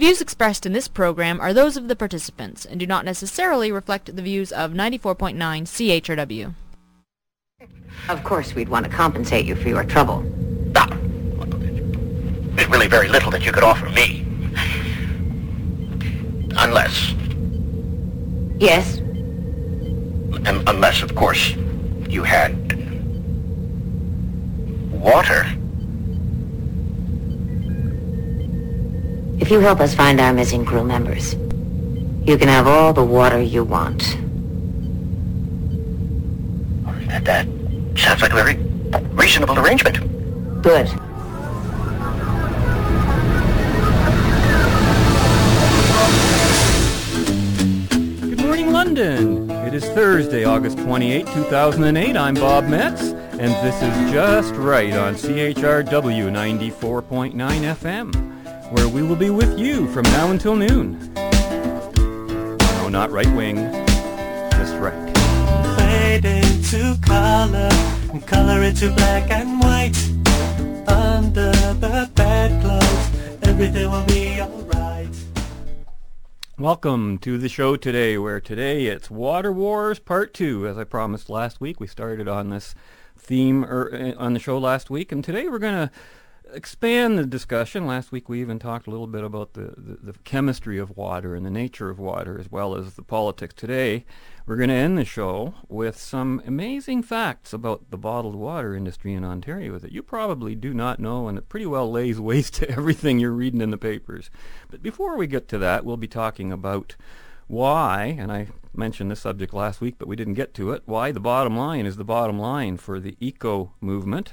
views expressed in this program are those of the participants and do not necessarily reflect the views of 94.9 CHRW. Of course, we'd want to compensate you for your trouble. Ah, there's really very little that you could offer me. Unless, Yes? un- unless, of course, you had water. If you help us find our missing crew members, you can have all the water you want. That, that sounds like a very reasonable arrangement. Good. Good morning, London. It is Thursday, August 28, 2008. I'm Bob Metz, and this is Just Right on CHRW 94.9 FM, where we will be with you from now until noon. No, not right wing, just right. fade into color and color into black and white. Under the bedclothes, everything will be alright. Welcome to the show today, where today it's Water Wars Part 2. As I promised last week, we started on this theme er, uh, on the show last week, and today we're going to expand the discussion. Last week we even talked a little bit about the, the, the chemistry of water and the nature of water, as well as the politics. Today we're going to end the show with some amazing facts about the bottled water industry in Ontario that you probably do not know, and it pretty well lays waste to everything you're reading in the papers. But before we get to that, we'll be talking about why, and I mentioned this subject last week, but we didn't get to it, why the bottom line is the bottom line for the eco movement,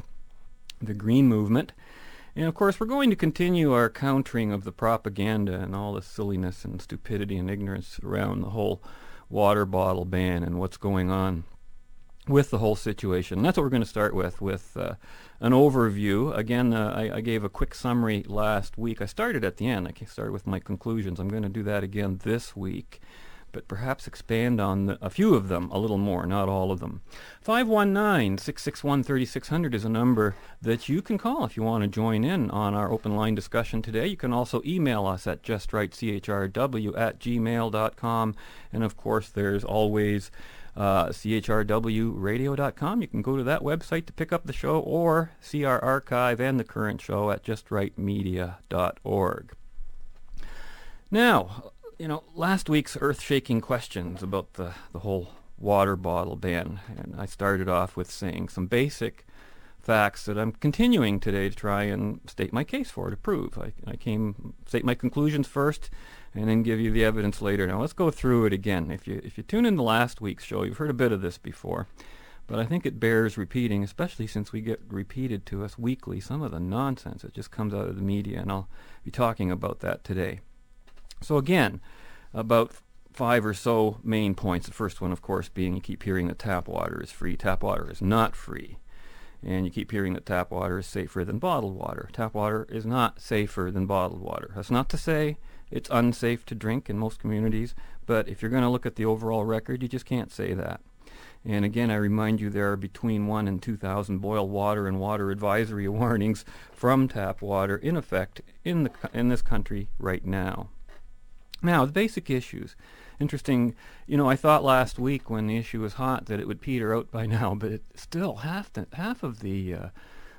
the green movement. And of course, we're going to continue our countering of the propaganda and all the silliness and stupidity and ignorance around the whole water bottle ban and what's going on with the whole situation. And that's what we're going to start with, with uh, an overview. Again, uh, I, I gave a quick summary last week. I started at the end. I started with my conclusions. I'm going to do that again this week, but perhaps expand on the, a few of them a little more, not all of them. 519-661-3600 is a number that you can call if you want to join in on our open line discussion today. You can also email us at justrightchrw at gmail.com. And of course, there's always uh, chrwradio.com. You can go to that website to pick up the show or see our archive and the current show at justrightmedia.org. Now, you know, last week's earth-shaking questions about the, the whole water bottle ban, and I started off with saying some basic facts that I'm continuing today to try and state my case for, to prove. I, I came, state my conclusions first, and then give you the evidence later. Now let's go through it again. If you, if you tune in to last week's show, you've heard a bit of this before, but I think it bears repeating, especially since we get repeated to us weekly some of the nonsense that just comes out of the media, and I'll be talking about that today. So again, about five or so main points. The first one, of course, being you keep hearing that tap water is free. Tap water is not free. And you keep hearing that tap water is safer than bottled water. Tap water is not safer than bottled water. That's not to say it's unsafe to drink in most communities, but if you're going to look at the overall record, you just can't say that. And again, I remind you there are between 1 and 2,000 boil water and water advisory warnings from tap water in effect in, the, in this country right now. Now, the basic issues. Interesting, you know, I thought last week when the issue was hot that it would peter out by now, but it still half the, half of the uh,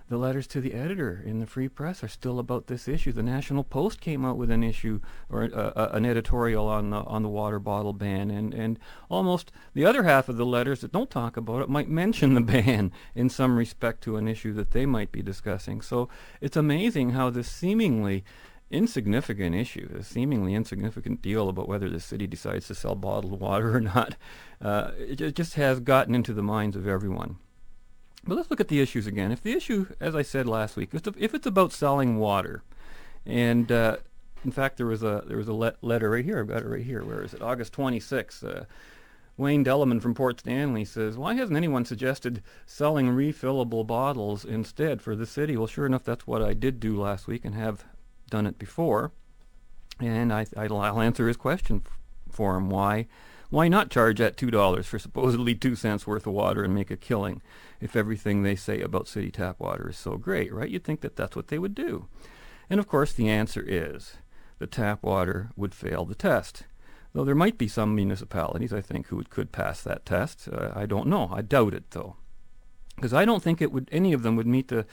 the letters to the editor in the Free Press are still about this issue. The National Post came out with an issue or uh, an editorial on the on the water bottle ban, and and almost the other half of the letters that don't talk about it might mention the ban in some respect to an issue that they might be discussing. So it's amazing how this seemingly insignificant issue, a seemingly insignificant deal about whether the city decides to sell bottled water or not, uh, it just has gotten into the minds of everyone. But let's look at the issues again. If the issue, as I said last week, if, it's about selling water, and uh, in fact there was a there was a le- letter right here. I've got it right here. Where is it? August 26th. Uh, Wayne Delleman from Port Stanley says, "Why hasn't anyone suggested selling refillable bottles instead for the city?" Well, sure enough, that's what I did do last week and have done it before. And I, I'll, I'll answer his question for him. Why, why not charge at two dollars for supposedly two cents worth of water and make a killing if everything they say about city tap water is so great, right? You'd think that that's what they would do. And of course, the answer is the tap water would fail the test. Though there might be some municipalities, I think, who could pass that test. Uh, I don't know. I doubt it, though because I don't think it would any of them would meet the,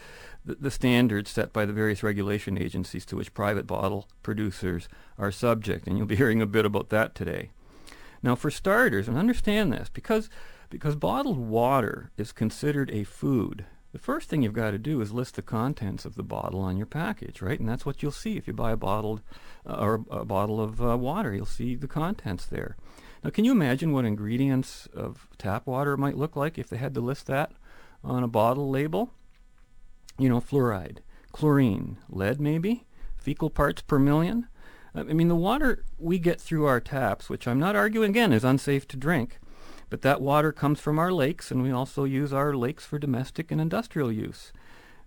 the, the standards set by the various regulation agencies to which private bottle producers are subject, and you'll be hearing a bit about that today. Now, for starters, and understand this, because because bottled water is considered a food, the first thing you've got to do is list the contents of the bottle on your package, right? And that's what you'll see if you buy a bottled uh, or a bottle of uh, water. You'll see the contents there. Now, can you imagine what ingredients of tap water might look like if they had to list that on a bottle label. You know, fluoride, chlorine, lead maybe, fecal parts per million. I mean, the water we get through our taps, which I'm not arguing again is unsafe to drink, but that water comes from our lakes, and we also use our lakes for domestic and industrial use.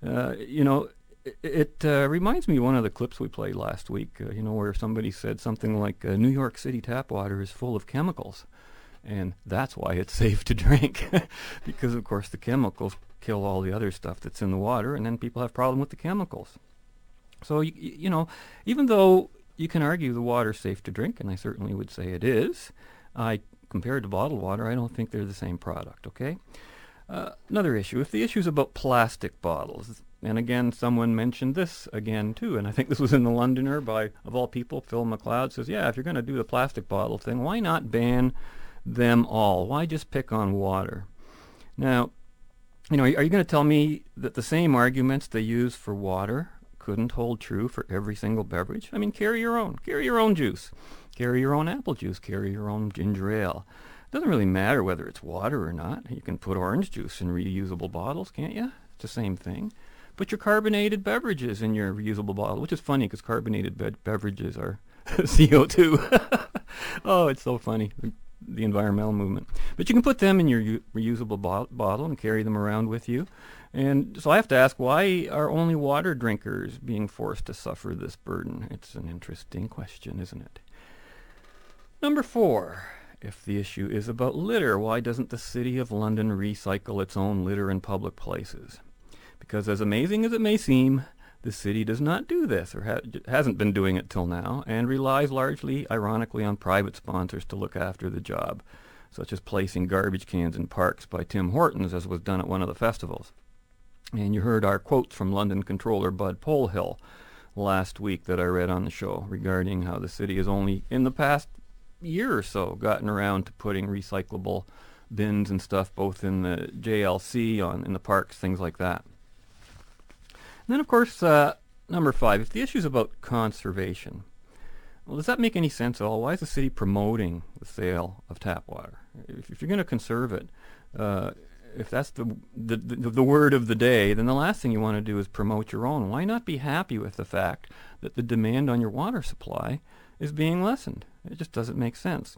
Uh, you know, it, it uh, reminds me of one of the clips we played last week, uh, you know, where somebody said something like, uh, New York City tap water is full of chemicals and that's why it's safe to drink. Because of course the chemicals kill all the other stuff that's in the water and then people have problem with the chemicals. So you, you know even though you can argue the water's safe to drink and i certainly would say it is i compared to bottled water i don't think they're the same product okay? Uh, another issue if the issue is about plastic bottles and again, someone mentioned this again too, and I think this was in the Londoner by, of all people, Phil McLeod says, yeah, if you're going to do the plastic bottle thing, why not ban them all? Why just pick on water? Now, you know, are you going to tell me that the same arguments they use for water couldn't hold true for every single beverage? I mean, carry your own. Carry your own juice. Carry your own apple juice. Carry your own ginger ale. It doesn't really matter whether it's water or not. You can put orange juice in reusable bottles, can't you? It's the same thing. Put your carbonated beverages in your reusable bottle, which is funny because carbonated be- beverages are CO2. oh, it's so funny the environmental movement. But you can put them in your u- reusable bo- bottle and carry them around with you. And so I have to ask, why are only water drinkers being forced to suffer this burden? It's an interesting question, isn't it? Number four, if the issue is about litter, why doesn't the City of London recycle its own litter in public places? Because as amazing as it may seem, the city does not do this, or ha- hasn't been doing it till now, and relies largely, ironically, on private sponsors to look after the job, such as placing garbage cans in parks by Tim Hortons, as was done at one of the festivals. And you heard our quotes from London controller Bud Polhill last week that I read on the show regarding how the city has only, in the past year or so, gotten around to putting recyclable bins and stuff both in the JLC, on in the parks, things like that. Then, of course, uh, number five, if the issue is about conservation, well, does that make any sense at all? Why is the city promoting the sale of tap water? If, if you're going to conserve it, uh, if that's the, the, the the word of the day, then the last thing you want to do is promote your own. Why not be happy with the fact that the demand on your water supply is being lessened? It just doesn't make sense.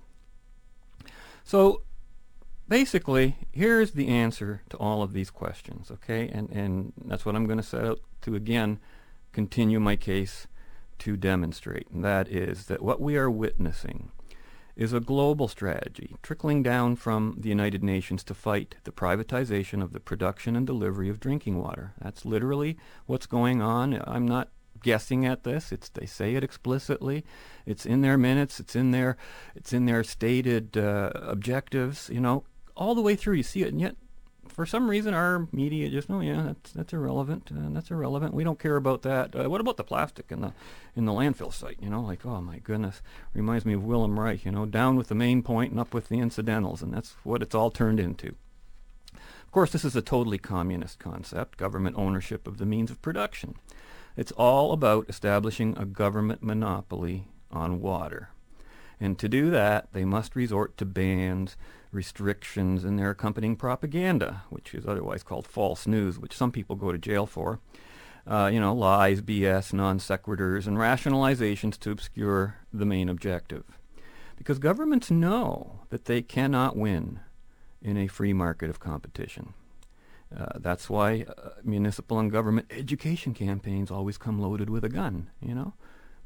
So basically, here's the answer to all of these questions, okay? And, and that's what I'm going to set out to again continue my case to demonstrate. And that is that what we are witnessing is a global strategy trickling down from the United Nations to fight the privatization of the production and delivery of drinking water. That's literally what's going on. I'm not guessing at this. It's they say it explicitly. It's in their minutes. It's in their it's in their stated uh, objectives. You know, all the way through. You see it, and yet for some reason our media just oh yeah that's that's irrelevant uh, that's irrelevant. We don't care about that. Uh, what about the plastic in the in the landfill site you know like oh my goodness. Reminds me of Wilhelm Reich you know down with the main point and up with the incidentals and that's what it's all turned into. Of course this is a totally communist concept government ownership of the means of production. It's all about establishing a government monopoly on water and to do that they must resort to bans restrictions and their accompanying propaganda, which is otherwise called false news, which some people go to jail for. Uh, you know, lies, BS, non sequiturs, and rationalizations to obscure the main objective. Because governments know that they cannot win in a free market of competition. Uh, that's why uh, municipal and government education campaigns always come loaded with a gun, you know?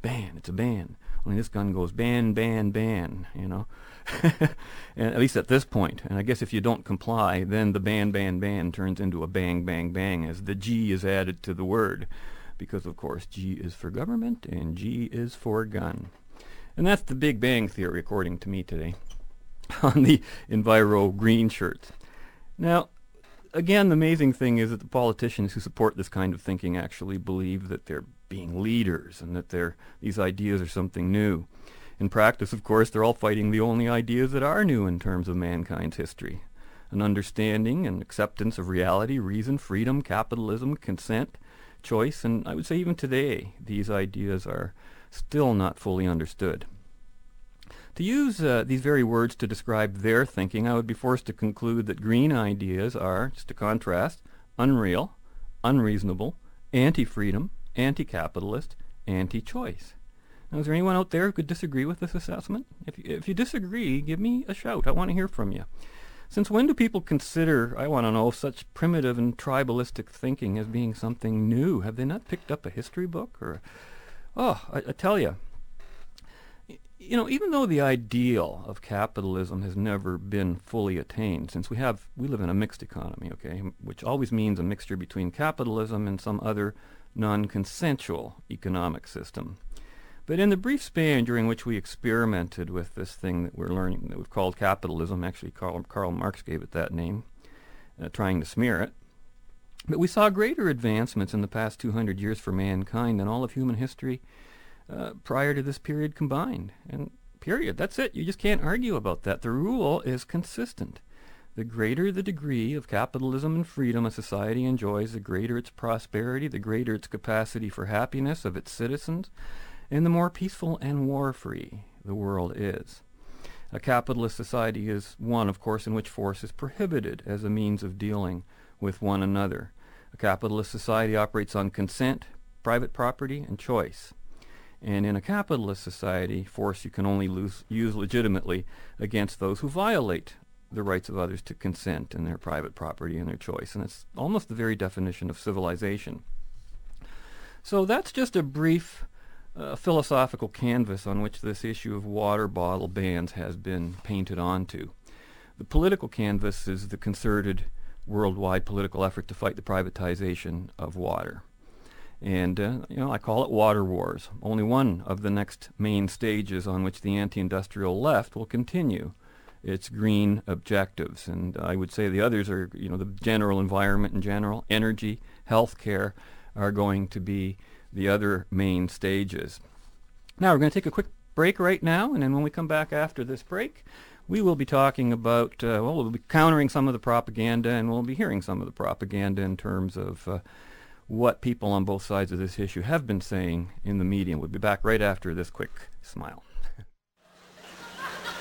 Ban, it's a ban. Only this gun goes ban, ban, ban, you know? at least at this point. And I guess if you don't comply, then the ban, ban, ban turns into a bang, bang, bang as the G is added to the word. because of course G is for government and G is for gun. And that's the Big Bang Theory, according to me today, on the Enviro green shirts. Now, again, the amazing thing is that the politicians who support this kind of thinking actually believe that they're being leaders and that they're, these ideas are something new. In practice, of course, they're all fighting the only ideas that are new in terms of mankind's history. An understanding and acceptance of reality, reason, freedom, capitalism, consent, choice, and I would say even today, these ideas are still not fully understood. To use uh, these very words to describe their thinking, I would be forced to conclude that green ideas are, just to contrast, unreal, unreasonable, anti-freedom, anti-capitalist, anti-choice. Now, is there anyone out there who could disagree with this assessment? If you, if you disagree, give me a shout. I want to hear from you. Since when do people consider, I want to know, such primitive and tribalistic thinking as being something new? Have they not picked up a history book? Or, oh, I, I tell you, you know, even though the ideal of capitalism has never been fully attained, since we have we live in a mixed economy, okay, which always means a mixture between capitalism and some other non-consensual economic system. But in the brief span during which we experimented with this thing that we're learning, that we've called capitalism, actually Karl, Karl Marx gave it that name, uh, trying to smear it, but we saw greater advancements in the past 200 years for mankind than all of human history uh, prior to this period combined. And period. That's it. You just can't argue about that. The rule is consistent. The greater the degree of capitalism and freedom a society enjoys, the greater its prosperity, the greater its capacity for happiness of its citizens, and the more peaceful and war-free the world is. A capitalist society is one, of course, in which force is prohibited as a means of dealing with one another. A capitalist society operates on consent, private property, and choice. And in a capitalist society, force you can only lose, use legitimately against those who violate the rights of others to consent and their private property and their choice. And it's almost the very definition of civilization. So that's just a brief a philosophical canvas on which this issue of water bottle bans has been painted onto. The political canvas is the concerted worldwide political effort to fight the privatization of water. And, uh, you know, I call it water wars. Only one of the next main stages on which the anti-industrial left will continue its green objectives. And I would say the others are, you know, the general environment in general, energy, healthcare are going to be the other main stages. Now we're going to take a quick break right now, and then when we come back after this break, we will be talking about, uh, well, we'll be countering some of the propaganda, and we'll be hearing some of the propaganda in terms of uh, what people on both sides of this issue have been saying in the media. We'll be back right after this quick smile.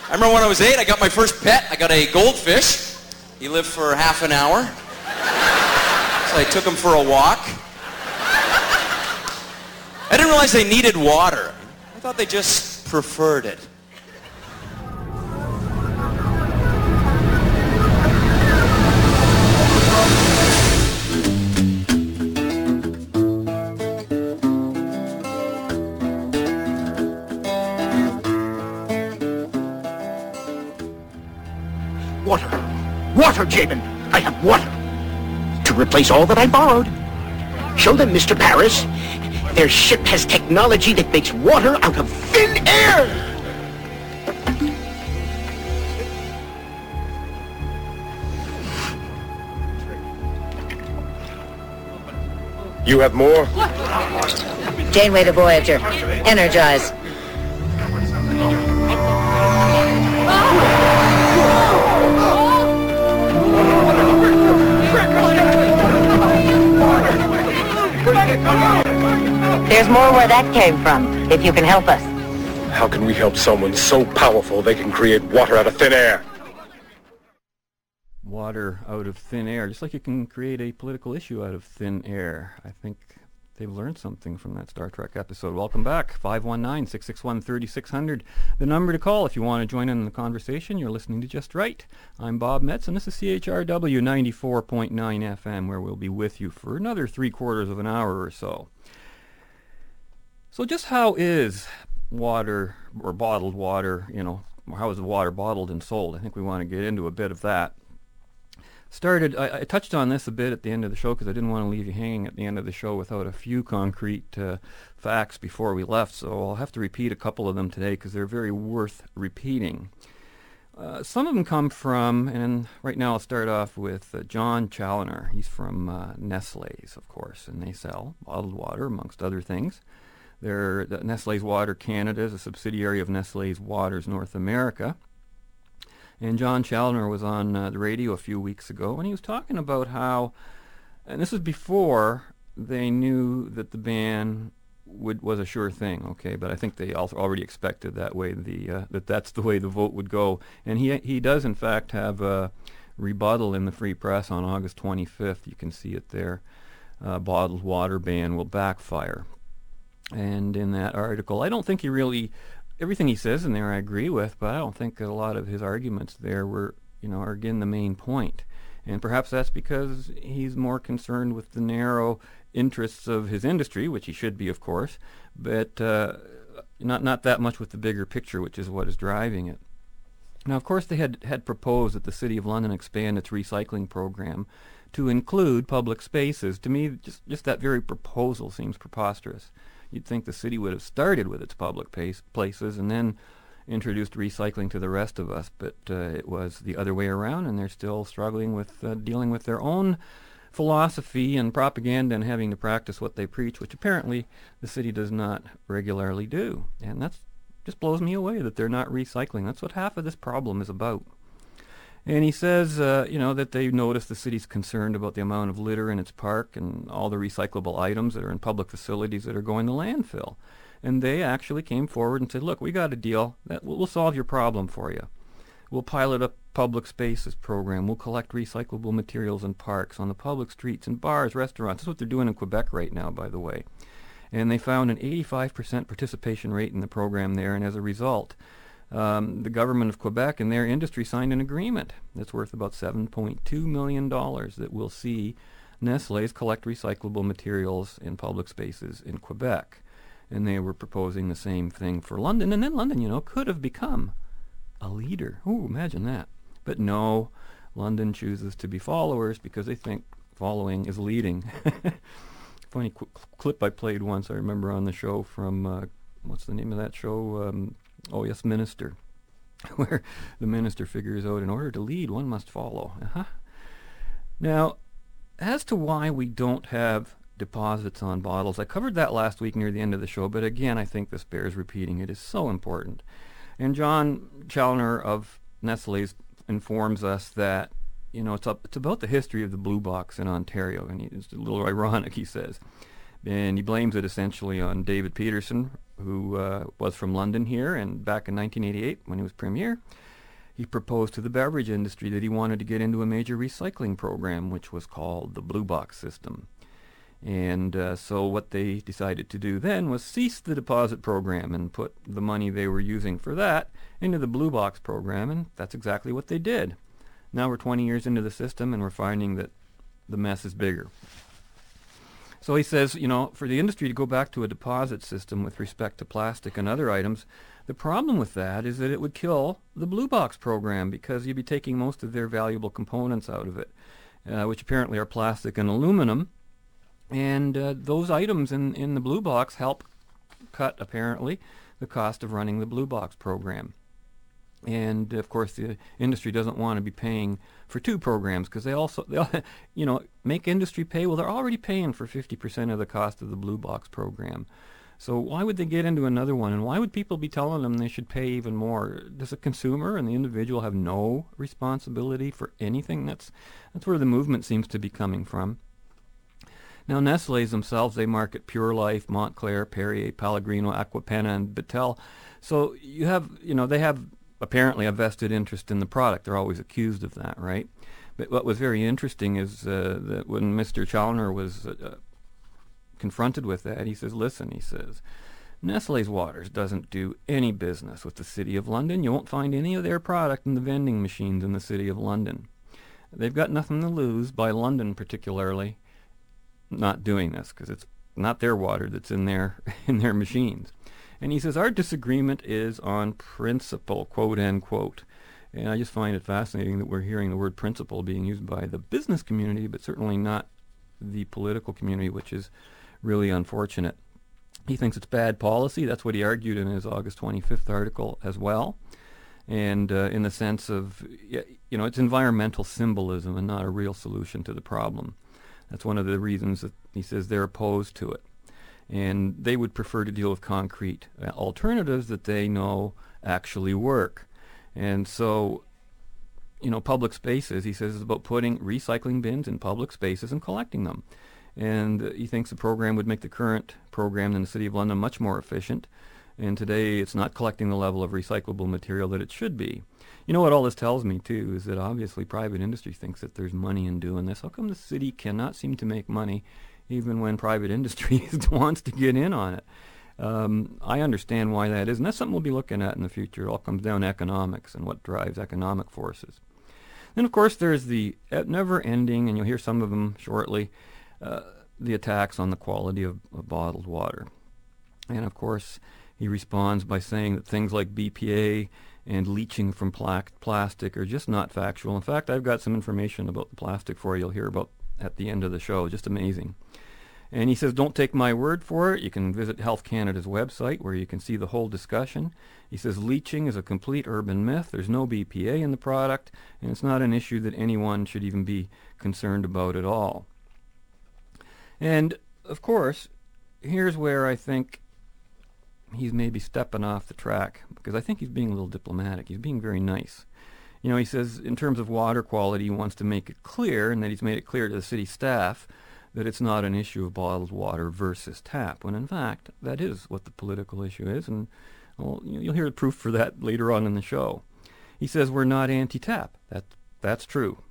I remember when I was eight, I got my first pet. I got a goldfish. He lived for half an hour. So I took him for a walk. I didn't realize they needed water. I thought they just preferred it. Water, Jabin. I have water. To replace all that I borrowed. Show them, Mr. Paris. Their ship has technology that makes water out of thin air! You have more? Janeway to Voyager. Energize. There's more where that came from, if you can help us. How can we help someone so powerful they can create water out of thin air? Water out of thin air, just like you can create a political issue out of thin air. I think they've learned something from that Star Trek episode. Welcome back, 519-661-3600. The number to call if you want to join in the conversation. You're listening to Just Right. I'm Bob Metz, and this is CHRW 94.9 FM, where we'll be with you for another three quarters of an hour or so. So just how is water or bottled water, you know, how is the water bottled and sold? I think we want to get into a bit of that. Started, I, I, touched on this a bit at the end of the show because I didn't want to leave you hanging at the end of the show without a few concrete uh, facts before we left. So I'll have to repeat a couple of them today because they're very worth repeating. Uh, some of them come from, and right now I'll start off with uh, John Challinor. He's from uh, Nestle's, of course, and they sell bottled water, amongst other things. They're, Nestle's Water Canada is a subsidiary of Nestle's Waters North America. And John Challinor was on uh, the radio a few weeks ago, and he was talking about how, and this was before they knew that the ban would was a sure thing, okay. But I think they also already expected that way the uh, that that's the way the vote would go. And he he does in fact have a rebuttal in the Free Press on August 25th. You can see it there. Uh, bottled water ban will backfire. And in that article, I don't think he really everything he says in there I agree with, but I don't think a lot of his arguments there were you know are again the main point. And perhaps that's because he's more concerned with the narrow interests of his industry, which he should be, of course, but uh, not not that much with the bigger picture, which is what is driving it. Now, of course, they had had proposed that the City of London expand its recycling program to include public spaces. To me, just just that very proposal seems preposterous. You'd think the city would have started with its public pace, places and then introduced recycling to the rest of us, but uh, it was the other way around, and they're still struggling with uh, dealing with their own philosophy and propaganda and having to practice what they preach, which apparently the city does not regularly do. And that just blows me away that they're not recycling. That's what half of this problem is about. And he says, uh, you know, that they notice the city's concerned about the amount of litter in its park and all the recyclable items that are in public facilities that are going to landfill. And they actually came forward and said, look, we got a deal. That we'll solve your problem for you. We'll pilot a public spaces program. We'll collect recyclable materials in parks, on the public streets, in bars, restaurants. That's what they're doing in Quebec right now, by the way. And they found an 85% participation rate in the program there, and as a result, um, the government of Quebec and their industry signed an agreement that's worth about $7.2 million that will see Nestle's collect recyclable materials in public spaces in Quebec. And they were proposing the same thing for London. And then London, you know, could have become a leader. Ooh, imagine that. But no, London chooses to be followers because they think following is leading. Funny qu- clip I played once, I remember on the show from, uh, what's the name of that show? Um, oh, yes, Minister. Where the minister figures out in order to lead, one must follow. Uh-huh. Now, as to why we don't have deposits on bottles, I covered that last week near the end of the show, but again, I think this bears repeating. It is so important. And John Challinor of Nestle's informs us that you know it's up, it's about the history of the blue box in Ontario, and he, it's a little ironic, he says, and he blames it essentially on David Peterson, who uh, was from London here, and back in 1988 when he was premier, he proposed to the beverage industry that he wanted to get into a major recycling program, which was called the blue box system. And uh, so what they decided to do then was cease the deposit program and put the money they were using for that into the Blue Box program, and that's exactly what they did. Now we're 20 years into the system, and we're finding that the mess is bigger. So he says, you know, for the industry to go back to a deposit system with respect to plastic and other items, the problem with that is that it would kill the Blue Box program because you'd be taking most of their valuable components out of it, uh, which apparently are plastic and aluminum. And uh, those items in, in the Blue Box help cut, apparently, the cost of running the Blue Box program. And of course, the industry doesn't want to be paying for two programs because they also, they, you know, make industry pay. Well, they're already paying for 50% of the cost of the Blue Box program. So why would they get into another one? And why would people be telling them they should pay even more? Does the consumer and the individual have no responsibility for anything? That's that's where the movement seems to be coming from. Now, Nestle's themselves, they market Pure Life, Montclair, Perrier, Pellegrino, Acqua Panna, and Vittel. So you have, you know, they have apparently a vested interest in the product. They're always accused of that, right? But what was very interesting is uh, that when Mr. Challinor was uh, confronted with that, he says, listen, he says, Nestle's Waters doesn't do any business with the City of London. You won't find any of their product in the vending machines in the City of London. They've got nothing to lose by London particularly not doing this because it's not their water that's in their in their machines. And he says our disagreement is on principle, quote unquote. And I just find it fascinating that we're hearing the word principle being used by the business community, but certainly not the political community, which is really unfortunate. He thinks it's bad policy. That's what he argued in his August 25th article as well. And uh, in the sense of, you know, it's environmental symbolism and not a real solution to the problem. That's one of the reasons that he says they're opposed to it. And they would prefer to deal with concrete uh, alternatives that they know actually work. And so, you know, public spaces, he says, is about putting recycling bins in public spaces and collecting them. And he thinks the program would make the current program in the City of London much more efficient. And today it's not collecting the level of recyclable material that it should be. You know what all this tells me, too, is that obviously private industry thinks that there's money in doing this. How come the city cannot seem to make money even when private industry wants to get in on it? Um, I understand why that is, and that's something we'll be looking at in the future. It all comes down to economics and what drives economic forces. Then, of course, there's the never-ending, and you'll hear some of them shortly, uh, the attacks on the quality of, of bottled water. And, of course, he responds by saying that things like BPA and leaching from pla- plastic are just not factual. In fact, I've got some information about the plastic for you. You'll hear about at the end of the show. Just amazing. And he says, don't take my word for it. You can visit Health Canada's website where you can see the whole discussion. He says leaching is a complete urban myth. There's no BPA in the product, and it's not an issue that anyone should even be concerned about at all. And, of course, here's where I think he's maybe stepping off the track because I think he's being a little diplomatic. He's being very nice. You know, he says in terms of water quality, he wants to make it clear, and that he's made it clear to the city staff that it's not an issue of bottled water versus tap, when in fact that is what the political issue is, and well, you'll hear the proof for that later on in the show. He says we're not anti-tap. That that's true.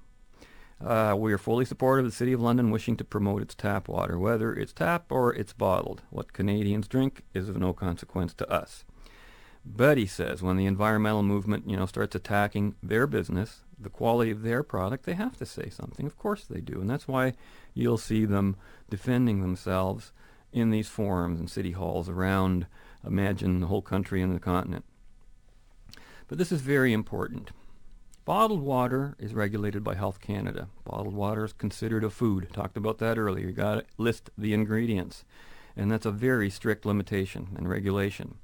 Uh, we are fully supportive of the City of London wishing to promote its tap water, whether it's tap or it's bottled. What Canadians drink is of no consequence to us. But he says when the environmental movement, you know, starts attacking their business, the quality of their product, they have to say something. Of course they do, and that's why you'll see them defending themselves in these forums and city halls around, imagine the whole country and the continent. But this is very important. Bottled water is regulated by Health Canada. Bottled water is considered a food. Talked about that earlier. You got to list the ingredients. And that's a very strict limitation and regulation.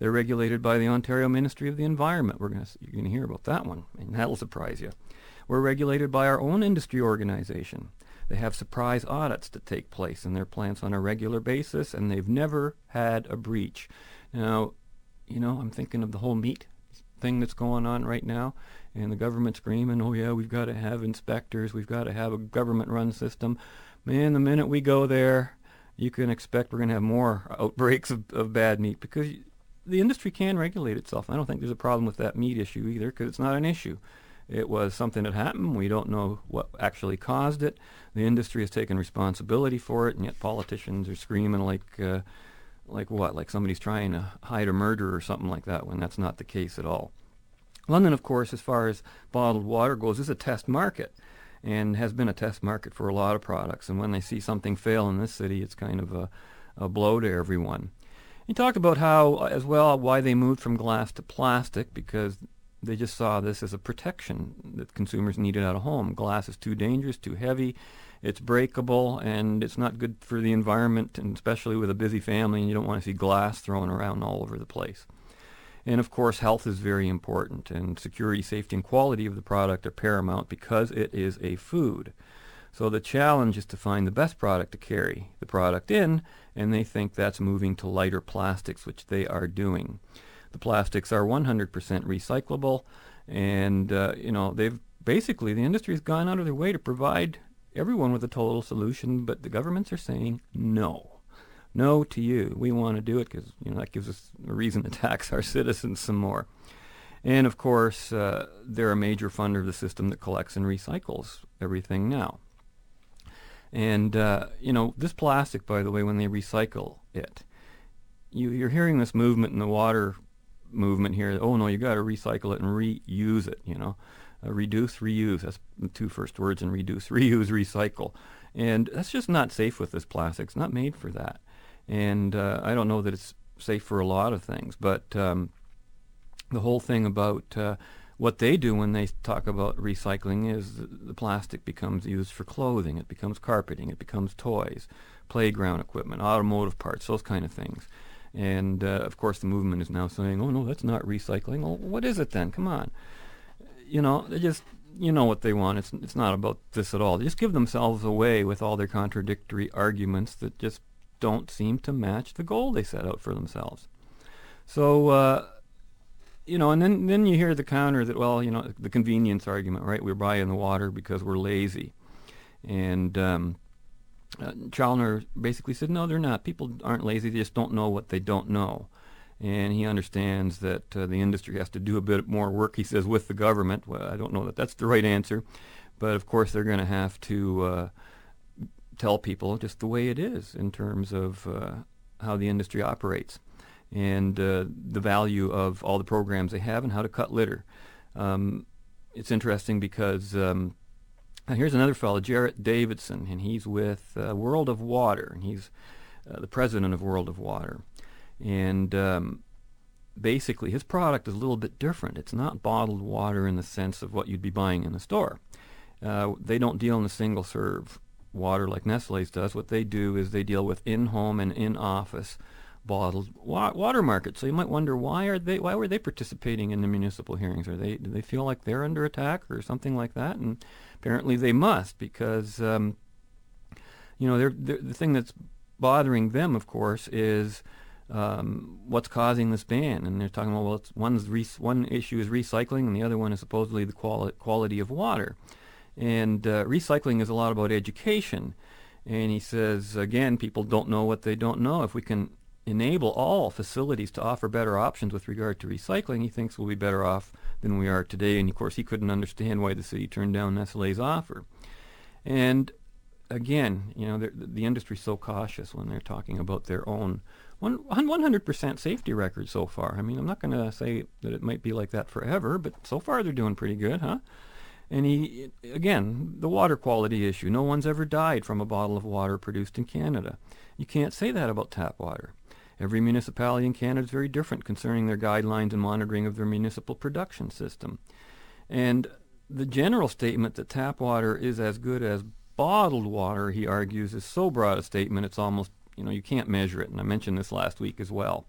They're regulated by the Ontario Ministry of the Environment. We're going to you're going to hear about that one, and that'll surprise you. We're regulated by our own industry organization. They have surprise audits that take place in their plants on a regular basis, and they've never had a breach. Now, you know, I'm thinking of the whole meat thing that's going on right now, and the government screaming, oh yeah, we've got to have inspectors, we've got to have a government-run system. Man, the minute we go there, you can expect we're going to have more outbreaks of, of bad meat because the industry can regulate itself. I don't think there's a problem with that meat issue either because it's not an issue. It was something that happened. We don't know what actually caused it. The industry has taken responsibility for it, and yet politicians are screaming like, uh, like what? Like somebody's trying to hide a murder or something like that when that's not the case at all. London, of course, as far as bottled water goes, is a test market and has been a test market for a lot of products. And when they see something fail in this city, it's kind of a, a blow to everyone. He talked about how, uh, as well, why they moved from glass to plastic because they just saw this as a protection that consumers needed at home. Glass is too dangerous, too heavy, it's breakable, and it's not good for the environment, and especially with a busy family, and you don't want to see glass thrown around all over the place. And of course, health is very important, and security, safety, and quality of the product are paramount because it is a food. So the challenge is to find the best product to carry the product in, and they think that's moving to lighter plastics, which they are doing. The plastics are 100% recyclable, and uh, you know they've basically the industry has gone out of their way to provide everyone with a total solution, but the governments are saying no, no to you. We want to do it because you know that gives us a reason to tax our citizens some more. And of course, uh, they're a major funder of the system that collects and recycles everything now. And uh, you know this plastic, by the way, when they recycle it, you, you're hearing this movement in the water movement here. Oh no, you got to recycle it and reuse it. You know, uh, reduce, reuse. That's the two first words in reduce, reuse, recycle. And that's just not safe with this plastic. It's not made for that. And uh, I don't know that it's safe for a lot of things, but um, the whole thing about uh, what they do when they talk about recycling is the, plastic becomes used for clothing, it becomes carpeting, it becomes toys, playground equipment, automotive parts, those kind of things. And uh, of course, the movement is now saying, "Oh no, that's not recycling." Well, what is it then? Come on, you know, they just you know what they want. It's it's not about this at all. They just give themselves away with all their contradictory arguments that just don't seem to match the goal they set out for themselves. So. Uh, you know, and then then you hear the counter that well, you know, the convenience argument, right? We're buying the water because we're lazy, and um, uh, Challinor basically said, no, they're not. People aren't lazy; they just don't know what they don't know, and he understands that uh, the industry has to do a bit more work. He says with the government. Well, I don't know that that's the right answer, but of course they're going to have to uh, tell people just the way it is in terms of uh, how the industry operates and uh, the value of all the programs they have and how to cut litter. Um, it's interesting because um, here's another fellow, Jarrett Davidson, and he's with uh, World of Water, and he's uh, the president of World of Water. And um, basically, his product is a little bit different. It's not bottled water in the sense of what you'd be buying in the store. Uh, they don't deal in the single serve water like Nestle's does. What they do is they deal with in-home and in-office bottled wa- water market. So you might wonder why are they why were they participating in the municipal hearings? Are they do they feel like they're under attack or something like that? And apparently they must because um, you know they're, they're, the thing that's bothering them, of course, is um, what's causing this ban. And they're talking about well, one's re- one issue is recycling, and the other one is supposedly the quali- quality of water. And uh, recycling is a lot about education. And he says, again, people don't know what they don't know. If we can enable all facilities to offer better options with regard to recycling, he thinks we'll be better off than we are today. And of course, he couldn't understand why the city turned down Nestle's offer. And again, you know, the, industry's so cautious when they're talking about their own one, 100% safety record so far. I mean, I'm not going to say that it might be like that forever, but so far they're doing pretty good, huh? And he, again, the water quality issue. No one's ever died from a bottle of water produced in Canada. You can't say that about tap water. Every municipality in Canada is very different concerning their guidelines and monitoring of their municipal production system. And the general statement that tap water is as good as bottled water, he argues, is so broad a statement it's almost, you know, you can't measure it. And I mentioned this last week as well.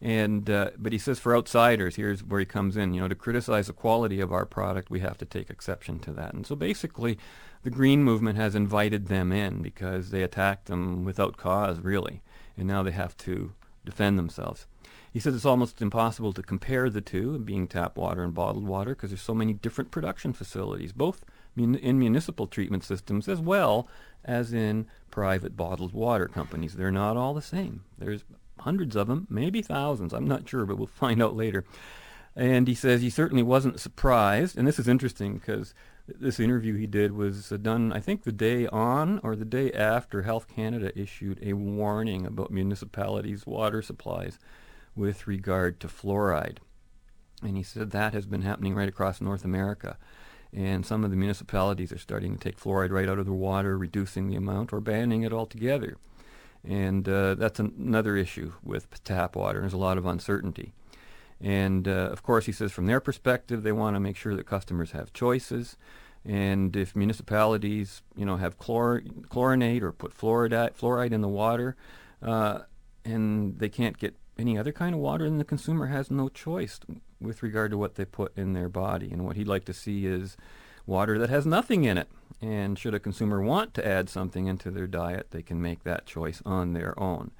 And uh, but he says for outsiders, here's where he comes in. You know, to criticize the quality of our product, we have to take exception to that. And so basically, the green movement has invited them in because they attacked them without cause, really and now they have to defend themselves. He says it's almost impossible to compare the two, being tap water and bottled water, because there's so many different production facilities, both mun- in municipal treatment systems as well as in private bottled water companies. They're not all the same. There's hundreds of them, maybe thousands. I'm not sure, but we'll find out later. And he says he certainly wasn't surprised, and this is interesting because this interview he did was uh, done, I think, the day on or the day after Health Canada issued a warning about municipalities' water supplies with regard to fluoride. And he said that has been happening right across North America. And some of the municipalities are starting to take fluoride right out of their water, reducing the amount or banning it altogether. And uh, that's an- another issue with tap water. There's a lot of uncertainty. And uh, of course, he says from their perspective, they want to make sure that customers have choices. And if municipalities, you know, have chlor- chlorinate or put fluoride, fluoride in the water, uh, and they can't get any other kind of water, then the consumer has no choice with regard to what they put in their body. And what he'd like to see is water that has nothing in it. And should a consumer want to add something into their diet, they can make that choice on their own.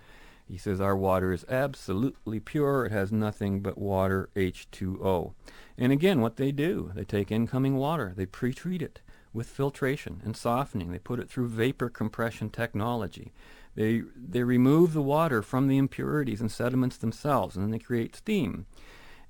He says our water is absolutely pure. It has nothing but water H2O. And again, what they do, they take incoming water, they pre-treat it with filtration and softening. They put it through vapor compression technology. They, they remove the water from the impurities and sediments themselves, and then they create steam.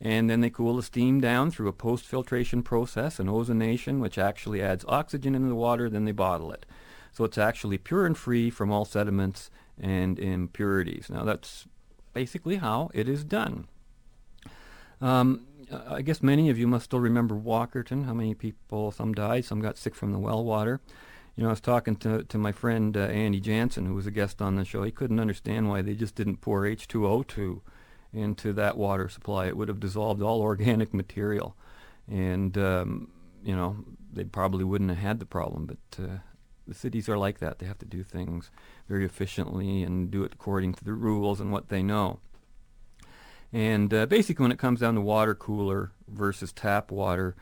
And then they cool the steam down through a post-filtration process, an ozonation, which actually adds oxygen into the water, then they bottle it. So it's actually pure and free from all sediments and impurities. Now that's basically how it is done. Um, I guess many of you must still remember Walkerton. How many people? Some died, some got sick from the well water. You know, I was talking to to my friend uh, Andy Jansen, who was a guest on the show. He couldn't understand why they just didn't pour H2O2 into that water supply. It would have dissolved all organic material. and um, you know they probably wouldn't have had the problem. But uh, the cities are like that; they have to do things very efficiently and do it according to the rules and what they know. And uh, basically, when it comes down to water cooler versus tap water,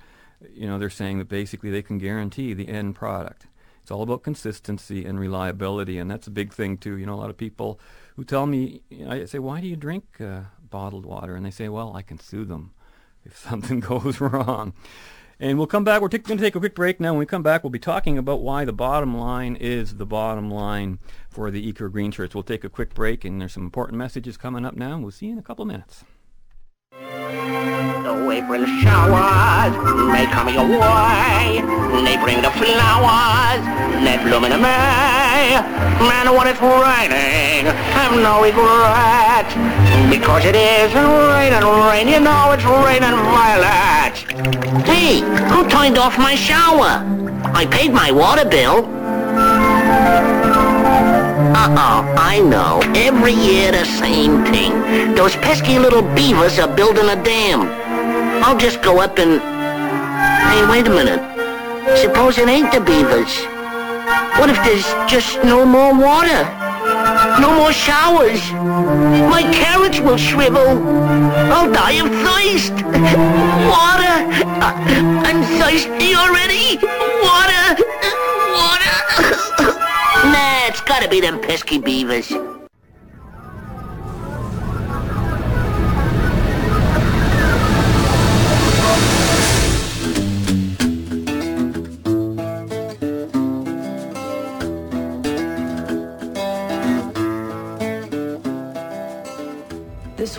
you know, they're saying that basically they can guarantee the end product. It's all about consistency and reliability, and that's a big thing too. You know, a lot of people who tell me, you know, I say, "Why do you drink uh, bottled water?" And they say, "Well, I can sue them if something goes wrong." And we'll come back. We're t- going to take a quick break now. When we come back, we'll be talking about why the bottom line is the bottom line for the Eco Green Shirts. We'll take a quick break, and there's some important messages coming up now. We'll see you in a couple of minutes. The April showers may come your way. They bring the flowers bloom in. Man, when it's raining, have no regret. Because it is rain and rain, you know it's raining violet. Hey, who turned off my shower? I paid my water bill. Uh-oh, I know. Every year the same thing. Those pesky little beavers are building a dam. I'll just go up and... Hey, wait a minute. Suppose it ain't the beavers. What if there's just no more water? No more showers? My carrots will shrivel. I'll die of thirst. Water! I- I'm thirsty already. Water! Uh, water! nah, it's gotta be them pesky beavers.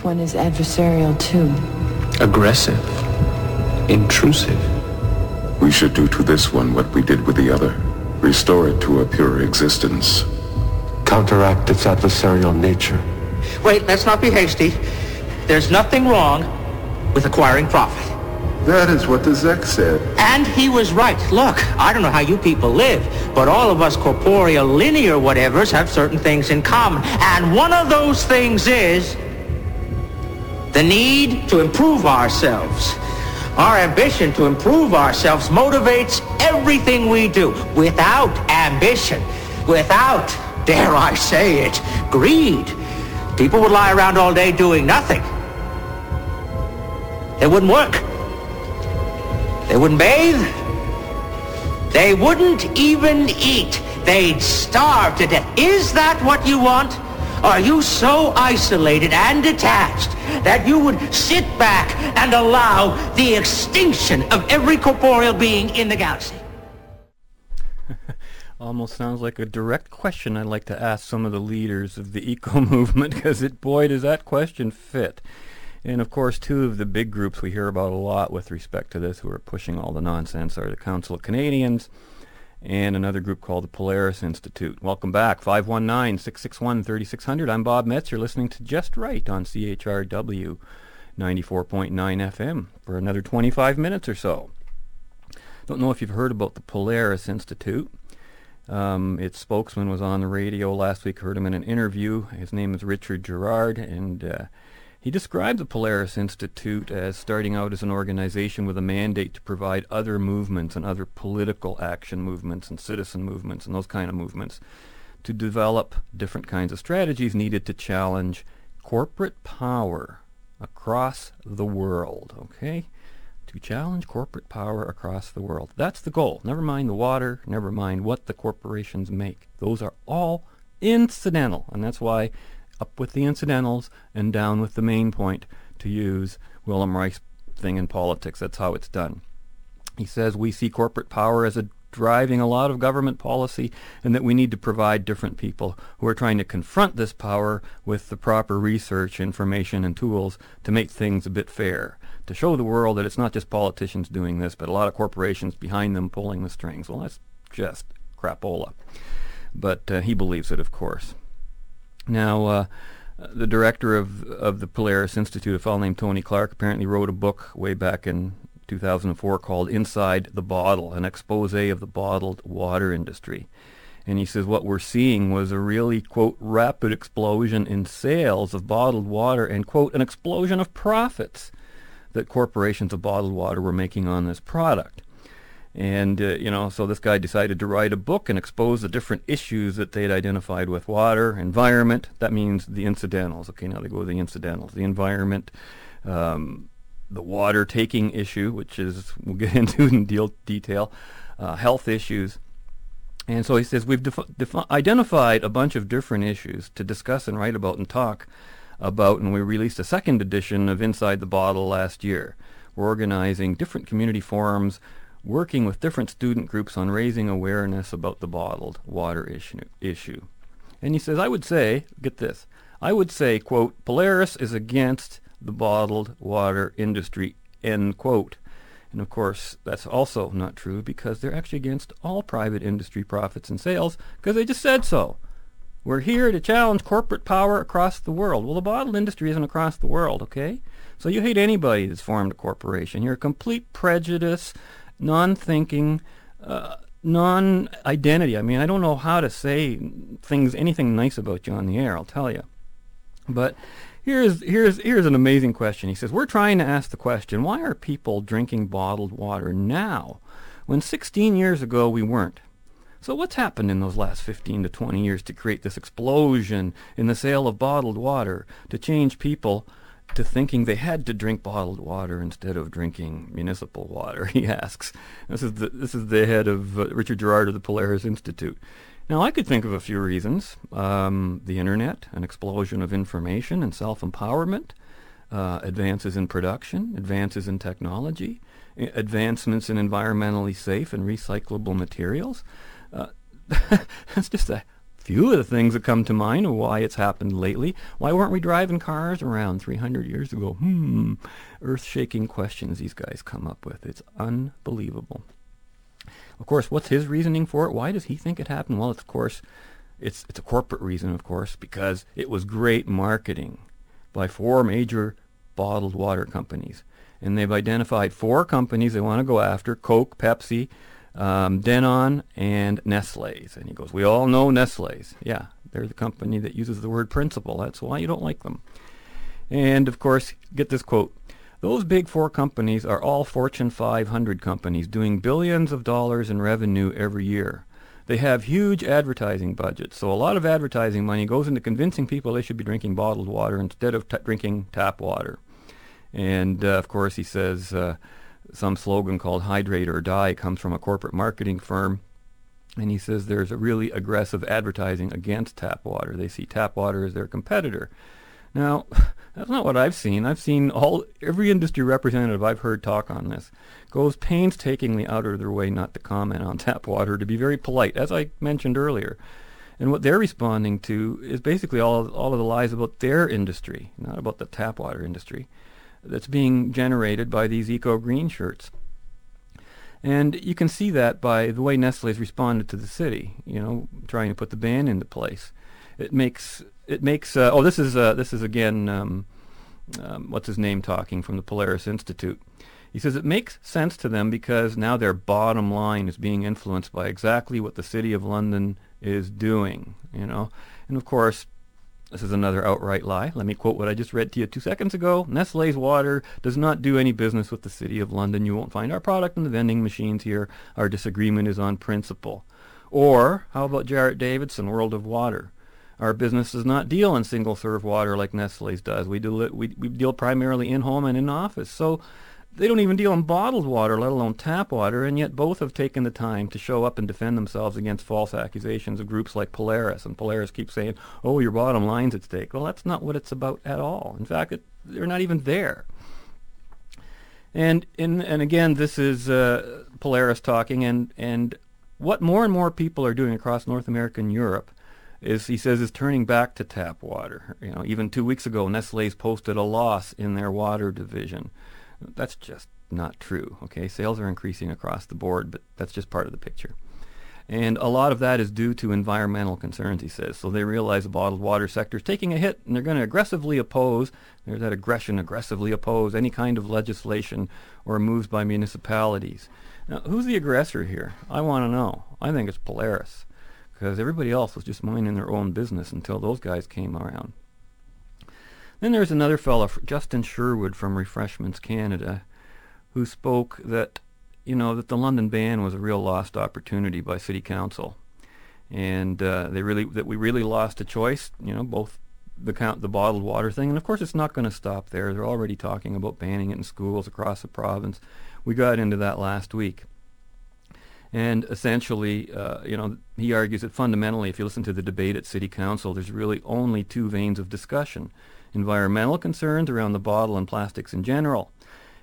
This one is adversarial too. Aggressive. Intrusive. We should do to this one what we did with the other. Restore it to a pure existence. Counteract its adversarial nature. Wait, let's not be hasty. There's nothing wrong with acquiring profit. That is what the Zek said. And he was right. Look, I don't know how you people live, but all of us corporeal linear whatevers have certain things in common. And one of those things is the need to improve ourselves. Our ambition to improve ourselves motivates everything we do. Without ambition, without, dare I say it, greed, people would lie around all day doing nothing. They wouldn't work. They wouldn't bathe. They wouldn't even eat. They'd starve to death. Is that what you want? Are you so isolated and detached that you would sit back and allow the extinction of every corporeal being in the galaxy? Almost sounds like a direct question I'd like to ask some of the leaders of the eco movement, because it, boy, does that question fit. And of course, two of the big groups we hear about a lot with respect to this, who are pushing all the nonsense, are the Council of Canadians and another group called the Polaris Institute. Welcome back, 519-661-3600. I'm Bob Metz. You're listening to Just Right on CHRW 94.9 FM for another 25 minutes or so. Don't know if you've heard about the Polaris Institute. Um, its spokesman was on the radio last week. Heard him in an interview. His name is Richard Girard, and uh, he described the Polaris Institute as starting out as an organization with a mandate to provide other movements and other political action movements and citizen movements and those kind of movements to develop different kinds of strategies needed to challenge corporate power across the world. Okay? To challenge corporate power across the world. That's the goal. Never mind the water, never mind what the corporations make. Those are all incidental, and that's why up with the incidentals and down with the main point, to use Wilhelm Reich's thing in politics. That's how it's done. He says we see corporate power as a driving a lot of government policy and that we need to provide different people who are trying to confront this power with the proper research, information, and tools to make things a bit fair. To show the world that it's not just politicians doing this, but a lot of corporations behind them pulling the strings. Well, that's just crapola. But uh, he believes it, of course. Now, uh, the director of of the Polaris Institute, a fellow named Tony Clarke, apparently wrote a book way back in 2004 called Inside the Bottle, an expose of the bottled water industry. And he says what we're seeing was a really, quote, rapid explosion in sales of bottled water and, quote, an explosion of profits. that corporations of bottled water were making on this product. And, uh, you know, so this guy decided to write a book and expose the different issues that they'd identified with water, environment. That means the incidentals. Okay, now they go to the incidentals. The environment, um, the water taking issue, which is, we'll get into in deal, detail, uh, health issues. And so he says, we've identified a bunch of different issues to discuss and write about and talk about, and we released a second edition of Inside the Bottle last year. We're organizing different community forums working with different student groups on raising awareness about the bottled water issue. And he says, I would say, get this, I would say, quote, Polaris is against the bottled water industry, end quote. And of course, that's also not true because they're actually against all private industry profits and sales because they just said so. We're here to challenge corporate power across the world. Well, the bottled industry isn't across the world, okay? So you hate anybody that's formed a corporation. You're a complete prejudice, non-thinking, uh, non-identity. I mean, I don't know how to say things, anything nice about you on the air. I'll tell you. But here's here's here's an amazing question. He says we're trying to ask the question: Why are people drinking bottled water now, when 16 years ago we weren't? So what's happened in those last 15 to 20 years to create this explosion in the sale of bottled water to change people? To thinking they had to drink bottled water instead of drinking municipal water? He asks. This is the this is the head of uh, Richard Girard of the Polaris Institute. Now, I could think of a few reasons: um, the internet, an explosion of information and self-empowerment, uh, advances in production, advances in technology, advancements in environmentally safe and recyclable materials. Uh, that's just a few of the things that come to mind of why it's happened lately. Why weren't we driving cars around 300 years ago? Hmm, earth-shaking questions these guys come up with. It's unbelievable. Of course, what's his reasoning for it? Why does he think it happened? Well, of course, it's it's a corporate reason, of course, because it was great marketing by four major bottled water companies, and they've identified four companies they want to go after: Coke, Pepsi, um, Danone, and Nestle's. And he goes, we all know Nestle's. Yeah, they're the company that uses the word principle. That's why you don't like them. And of course, get this quote. Those big four companies are all Fortune 500 companies doing billions of dollars in revenue every year. They have huge advertising budgets, so a lot of advertising money goes into convincing people they should be drinking bottled water instead of t- drinking tap water. And uh, of course, he says uh, some slogan called hydrate or die comes from a corporate marketing firm. And he says there's a really aggressive advertising against tap water. They see tap water as their competitor. Now, that's not what I've seen. I've seen all every industry representative I've heard talk on this goes painstakingly out of their way not to comment on tap water, to be very polite, as I mentioned earlier. And what they're responding to is basically all all of the lies about their industry, not about the tap water industry, that's being generated by these eco green shirts. And you can see that by the way Nestle has responded to the city, you know, trying to put the ban into place. It makes it makes uh, oh this is uh, this is again um, um, what's his name talking from the Polaris Institute. He says it makes sense to them because now their bottom line is being influenced by exactly what the city of London is doing, you know. And of course, this is another outright lie. Let me quote what I just read to you two seconds ago. Nestle's water does not do any business with the City of London. You won't find our product in the vending machines here. Our disagreement is on principle. Or, how about Jarrett Davidson, World of Water? Our business does not deal in single-serve water like Nestle's does. We, do, we, we deal primarily in-home and in-office. So they don't even deal in bottled water, let alone tap water, and yet both have taken the time to show up and defend themselves against false accusations of groups like Polaris. And Polaris keeps saying, oh, your bottom line's at stake. Well, that's not what it's about at all. In fact, it, they're not even there. And, in, and again, this is uh, Polaris talking, and, and what more and more people are doing across North America and Europe is he says is turning back to tap water. You know, even two weeks ago, Nestle's posted a loss in their water division. That's just not true. Okay, sales are increasing across the board, but that's just part of the picture. And a lot of that is due to environmental concerns, he says. So they realize the bottled water sector is taking a hit, and they're going to aggressively oppose, there's that aggression, aggressively oppose any kind of legislation or moves by municipalities. Now, who's the aggressor here? I want to know. I think it's Polaris, because everybody else was just minding their own business until those guys came around. Then there's another fellow, Justin Sherwood from Refreshments Canada, who spoke that, you know, that the London ban was a real lost opportunity by City Council, and uh, they really that we really lost a choice. You know, both the count the bottled water thing, and of course it's not going to stop there. They're already talking about banning it in schools across the province. We got into that last week. And essentially, uh, you know, he argues that fundamentally, if you listen to the debate at City Council, there's really only two veins of discussion environmental concerns around the bottle and plastics in general.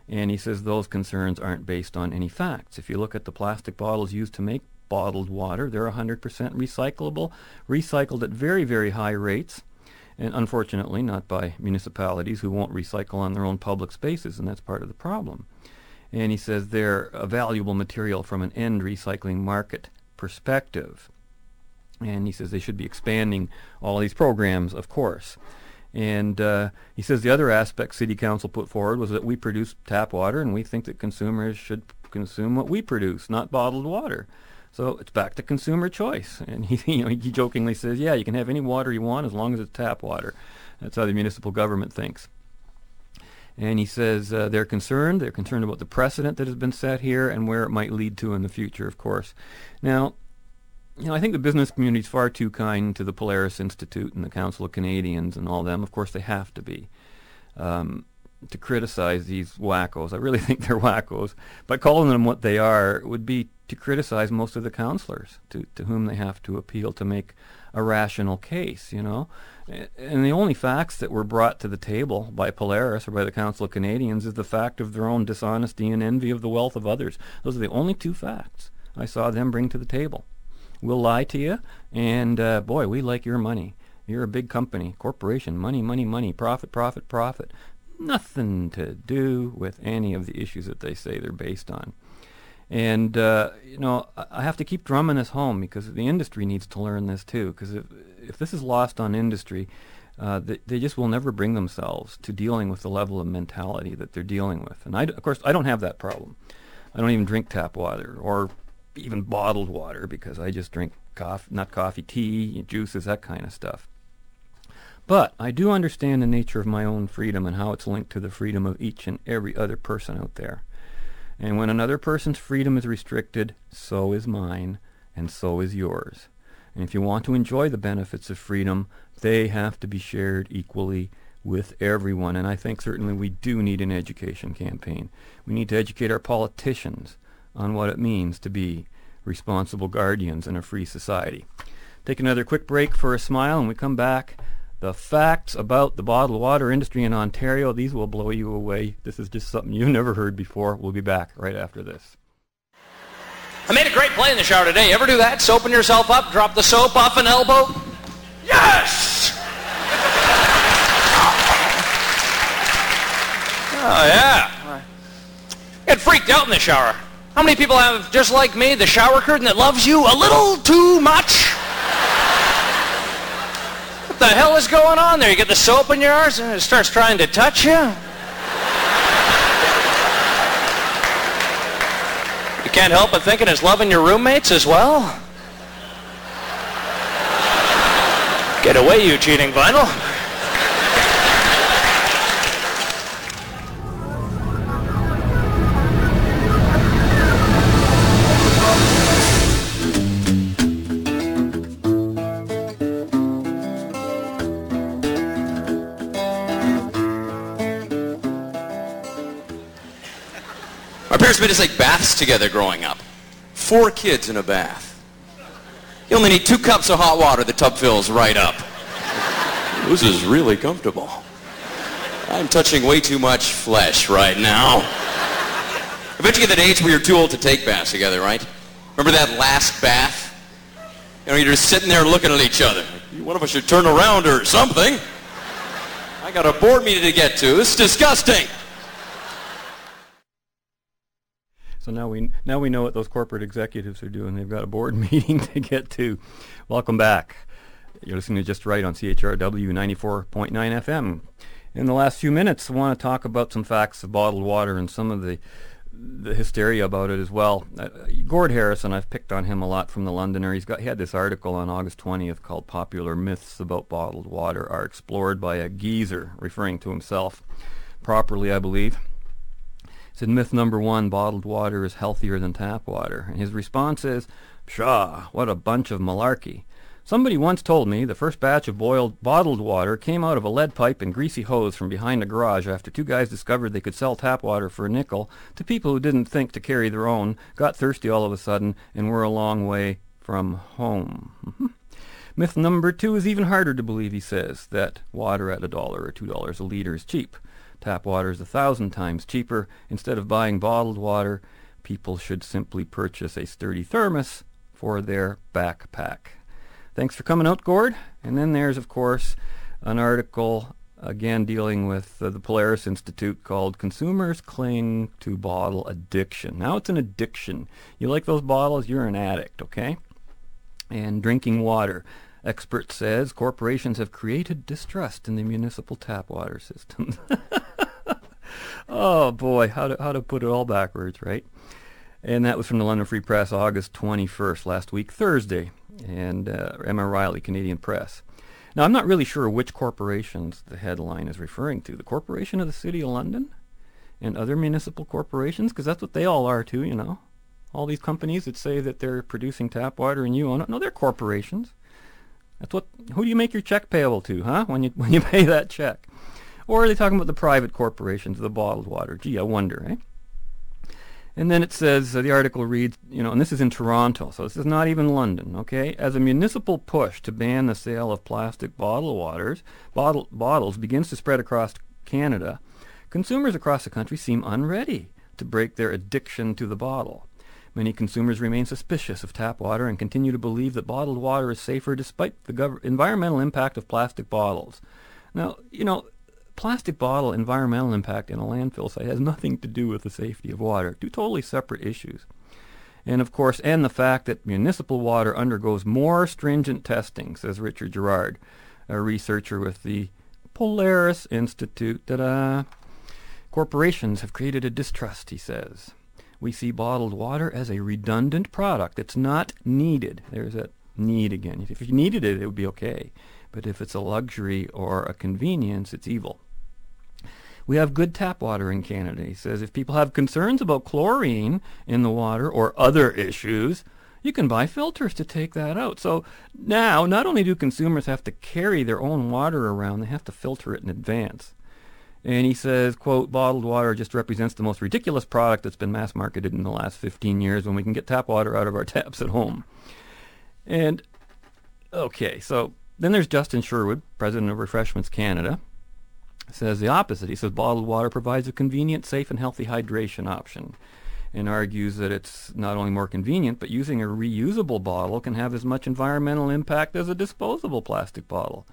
And he says those concerns aren't based on any facts. If you look at the plastic bottles used to make bottled water, they're 100% recyclable, recycled at very, very high rates, and unfortunately not by municipalities who won't recycle on their own public spaces, and that's part of the problem. And he says they're a valuable material from an end recycling market perspective. And he says they should be expanding all these programs, of course. And uh, he says the other aspect City Council put forward was that we produce tap water, and we think that consumers should consume what we produce, not bottled water. So it's back to consumer choice. And he, you know, he jokingly says, "Yeah, you can have any water you want as long as it's tap water." That's how the municipal government thinks. And he says uh, they're concerned. They're concerned about the precedent that has been set here and where it might lead to in the future, of course. Now, you know, I think the business community is far too kind to the Polaris Institute and the Council of Canadians and all them. Of course, they have to be. Um, to criticize these wackos. I really think they're wackos. But calling them what they are would be to criticize most of the counselors to, to whom they have to appeal to make a rational case, you know. And the only facts that were brought to the table by Polaris or by the Council of Canadians is the fact of their own dishonesty and envy of the wealth of others. Those are the only two facts I saw them bring to the table. We'll lie to you, and uh, boy, we like your money. You're a big company, corporation, money, money, money, profit, profit, profit. Nothing to do with any of the issues that they say they're based on. And, uh, you know, I have to keep drumming this home because the industry needs to learn this too. Because if, if this is lost on industry, uh, they, they, just will never bring themselves to dealing with the level of mentality that they're dealing with. And I, of course, I don't have that problem. I don't even drink tap water or even bottled water because I just drink coffee, not coffee, tea, juices, that kind of stuff. But I do understand the nature of my own freedom and how it's linked to the freedom of each and every other person out there. And when another person's freedom is restricted, so is mine, and so is yours. And if you want to enjoy the benefits of freedom, they have to be shared equally with everyone. And I think certainly we do need an education campaign. We need to educate our politicians on what it means to be responsible guardians in a free society. Take another quick break for a smile, and we come back. The facts about the bottled water industry in Ontario, these will blow you away. This is just something you've never heard before. We'll be back right after this. I made a great play in the shower today. You ever do that? Soaping yourself up, drop the soap off an elbow? Yes! oh, yeah. Get freaked out in the shower. How many people have, just like me, the shower curtain that loves you a little too much? What the hell is going on there? You get the soap in your arms and it starts trying to touch you? You can't help but thinking it's loving your roommates as well? Get away, you cheating vinyl. Parents made us take baths together growing up. Four kids in a bath. You only need two cups of hot water. The tub fills right up. This is really comfortable. I'm touching way too much flesh right now. I bet you get that age where you're too old to take baths together, right? Remember that last bath? You know, you're just sitting there looking at each other. One of us should turn around or something. I got a board meeting to get to. This is disgusting. Now we now we know what those corporate executives are doing. They've got a board meeting to get to. Welcome back. You're listening to Just Right on CHRW 94.9 FM. In the last few minutes, I want to talk about some facts of bottled water and some of the the hysteria about it as well. Uh, Gord Harrison, I've picked on him a lot from the Londoner. He's got he had this article on August 20th called "Popular Myths About Bottled Water Are Explored by a Geezer," referring to himself properly, I believe. Said myth number one: bottled water is healthier than tap water. And his response is, "Pshaw! What a bunch of malarkey." Somebody once told me the first batch of boiled bottled water came out of a lead pipe and greasy hose from behind a garage after two guys discovered they could sell tap water for a nickel to people who didn't think to carry their own, got thirsty all of a sudden, and were a long way from home. Myth number two is even harder to believe, he says, that water at a dollar or two dollars a liter is cheap. Tap water is a thousand times cheaper. Instead of buying bottled water, people should simply purchase a sturdy thermos for their backpack. Thanks for coming out, Gord. And then there's, of course, an article again dealing with uh, the Polaris Institute called Consumers Cling to Bottle Addiction. Now it's an addiction. You like those bottles, you're an addict, okay? And drinking water. Expert says corporations have created distrust in the municipal tap water system. oh boy, how to how to put it all backwards, right? And that was from the London Free Press, August 21st, last week, Thursday and uh, Emma Riley, Canadian Press. Now, I'm not really sure which corporations the headline is referring to. The Corporation of the City of London and other municipal corporations, because that's what they all are too, you know. All these companies that say that they're producing tap water and you own it, no, they're corporations. That's what. Who do you make your check payable to, huh? When you when you pay that check, or are they talking about the private corporations, of the bottled water? Gee, I wonder, eh? And then it says, uh, the article reads, you know, and this is in Toronto, so this is not even London, okay? As a municipal push to ban the sale of plastic bottled waters, bottle, bottles begins to spread across Canada, consumers across the country seem unready to break their addiction to the bottle. Many consumers remain suspicious of tap water and continue to believe that bottled water is safer despite the gov- environmental impact of plastic bottles. Now, you know, plastic bottle environmental impact in a landfill site has nothing to do with the safety of water. Two totally separate issues. And of course, and the fact that municipal water undergoes more stringent testing, says Richard Girard, a researcher with the Polaris Institute. Ta-da! Corporations have created a distrust, he says. We see bottled water as a redundant product. It's not needed. There's that need again. If you needed it, it would be okay. But if it's a luxury or a convenience, it's evil. We have good tap water in Canada. He says if people have concerns about chlorine in the water or other issues, you can buy filters to take that out. So now, not only do consumers have to carry their own water around, they have to filter it in advance. And he says, quote, bottled water just represents the most ridiculous product that's been mass marketed in the last 15 years when we can get tap water out of our taps at home. And, okay, so then there's Justin Sherwood, president of Refreshments Canada says the opposite. He says bottled water provides a convenient, safe, and healthy hydration option and argues that it's not only more convenient, but using a reusable bottle can have as much environmental impact as a disposable plastic bottle.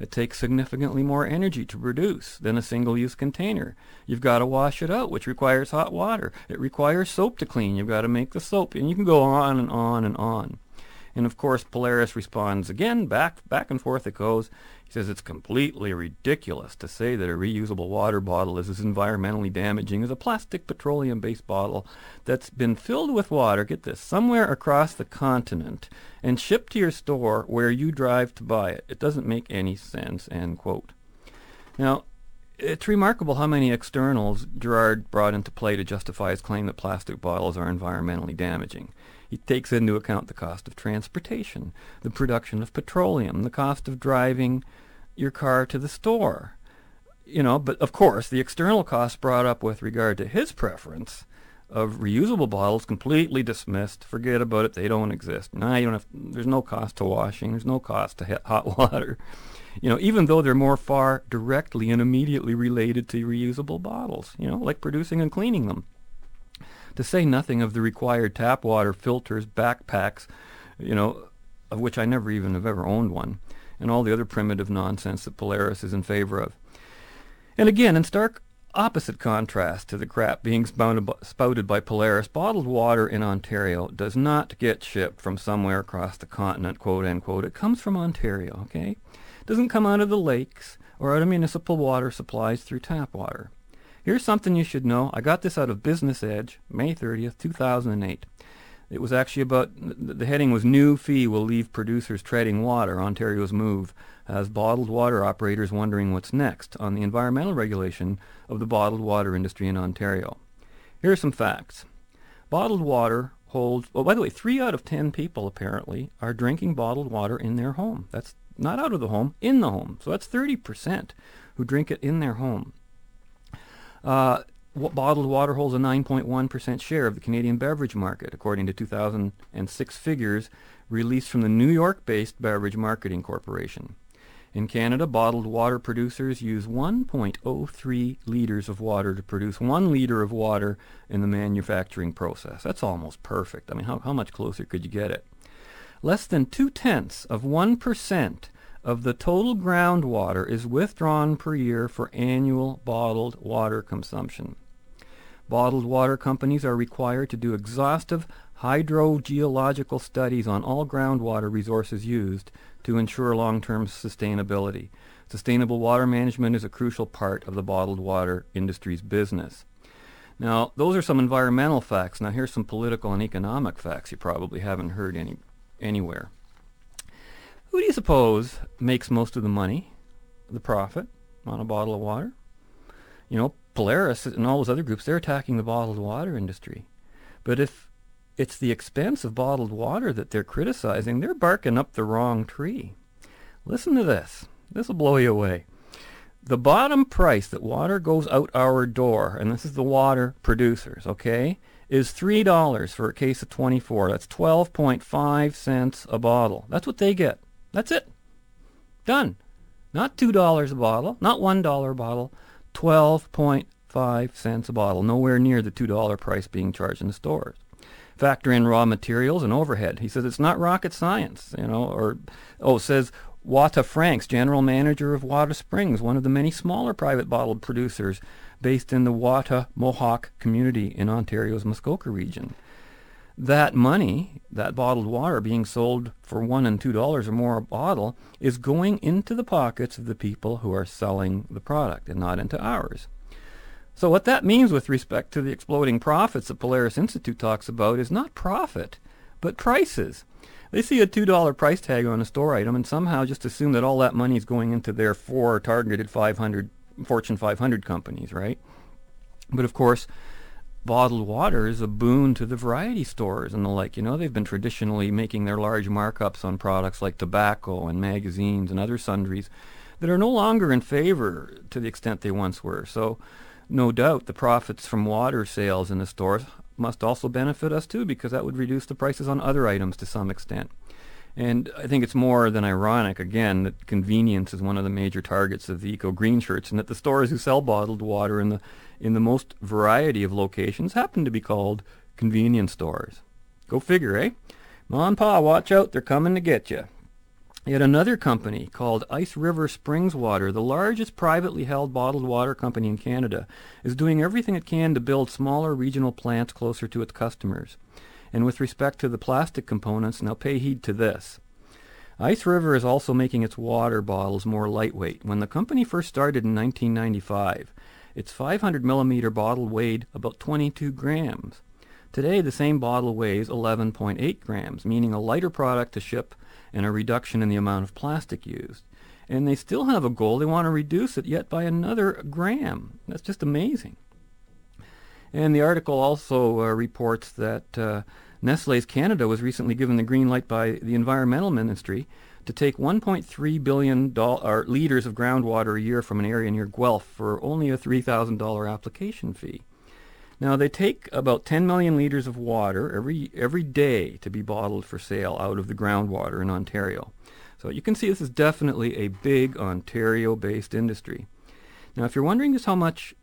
It takes significantly more energy to produce than a single-use container. You've got to wash it out, which requires hot water. It requires soap to clean. You've got to make the soap, and you can go on and on and on. And of course, Polaris responds again, back back and forth it goes. He says it's completely ridiculous to say that a reusable water bottle is as environmentally damaging as a plastic petroleum-based bottle that's been filled with water, get this, somewhere across the continent and shipped to your store where you drive to buy it. It doesn't make any sense, end quote. Now, it's remarkable how many externals Girard brought into play to justify his claim that plastic bottles are environmentally damaging. He takes into account the cost of transportation, the production of petroleum, the cost of driving your car to the store. You know, but of course, the external costs brought up with regard to his preference of reusable bottles completely dismissed. Forget about it; they don't exist. Now you don't have. There's no cost to washing. There's no cost to hot water. You know, even though they're more far directly and immediately related to reusable bottles. You know, like producing and cleaning them to say nothing of the required tap water filters, backpacks, you know, of which I never even have ever owned one, and all the other primitive nonsense that Polaris is in favor of. And again, in stark opposite contrast to the crap being spouted by Polaris, bottled water in Ontario does not get shipped from somewhere across the continent, quote unquote. It comes from Ontario, okay? It doesn't come out of the lakes or out of municipal water supplies through tap water Here's something you should know. I got this out of Business Edge, May 30th, 2008. It was actually about, the heading was New Fee Will Leave Producers Treading Water, Ontario's Move, as bottled water operators wondering what's next on the environmental regulation of the bottled water industry in Ontario. Here are some facts. Bottled water holds, well, by the way, three out of ten people apparently are drinking bottled water in their home. That's not out of the home, in the home. So that's 30% who drink it in their home. Uh, bottled water holds a 9.1% share of the Canadian beverage market, according to 2006 figures released from the New York-based Beverage Marketing Corporation. In Canada, bottled water producers use 1.03 liters of water to produce one liter of water in the manufacturing process. That's almost perfect. I mean, how, how much closer could you get it? Less than two-tenths of 1% of the total groundwater is withdrawn per year for annual bottled water consumption. Bottled water companies are required to do exhaustive hydrogeological studies on all groundwater resources used to ensure long-term sustainability. Sustainable water management is a crucial part of the bottled water industry's business. Now, those are some environmental facts. Now, here's some political and economic facts you probably haven't heard any, anywhere. Who do you suppose makes most of the money, the profit, on a bottle of water? You know, Polaris and all those other groups, they're attacking the bottled water industry. But if it's the expense of bottled water that they're criticizing, they're barking up the wrong tree. Listen to this. This will blow you away. The bottom price that water goes out our door, and this is the water producers, okay, is $3 for a case of 24. That's 12.5 cents a bottle. That's what they get. That's it. Done. Not $2 a bottle, not $1 a bottle, 12.5 cents a bottle, nowhere near the $2 price being charged in the stores. Factor in raw materials and overhead. He says it's not rocket science, you know, or, oh, says Wata Franks, general manager of Wahta Springs, one of the many smaller private bottled producers based in the Wahta Mohawk community in Ontario's Muskoka region. That money, that bottled water being sold for one and two dollars or more a bottle, is going into the pockets of the people who are selling the product and not into ours. So what that means with respect to the exploding profits that Polaris Institute talks about is not profit, but prices. They see a $2 price tag on a store item and somehow just assume that all that money is going into their four targeted 500 Fortune 500 companies, right? But of course, bottled water is a boon to the variety stores and the like. You know, they've been traditionally making their large markups on products like tobacco and magazines and other sundries that are no longer in favor to the extent they once were. So no doubt the profits from water sales in the stores must also benefit us too because that would reduce the prices on other items to some extent. And I think it's more than ironic, again, that convenience is one of the major targets of the Eco Green shirts and that the stores who sell bottled water in the, in the most variety of locations happen to be called convenience stores. Go figure, eh? Ma and Pa, watch out, they're coming to get you. Yet another company called Ice River Springs Water, the largest privately held bottled water company in Canada, is doing everything it can to build smaller regional plants closer to its customers. And with respect to the plastic components, now pay heed to this. Ice River is also making its water bottles more lightweight. When the company first started in 1995, its 500 millimeter bottle weighed about 22 grams. Today, the same bottle weighs 11.8 grams, meaning a lighter product to ship and a reduction in the amount of plastic used. And they still have a goal. They want to reduce it yet by another gram. That's just amazing. And the article also uh, reports that uh, Nestle's Canada was recently given the green light by the Environmental Ministry to take 1.3 billion liters of groundwater a year from an area near Guelph for only a $3,000 application fee. Now they take about 10 million liters of water every every day to be bottled for sale out of the groundwater in Ontario. So you can see this is definitely a big Ontario-based industry. Now if you're wondering just how much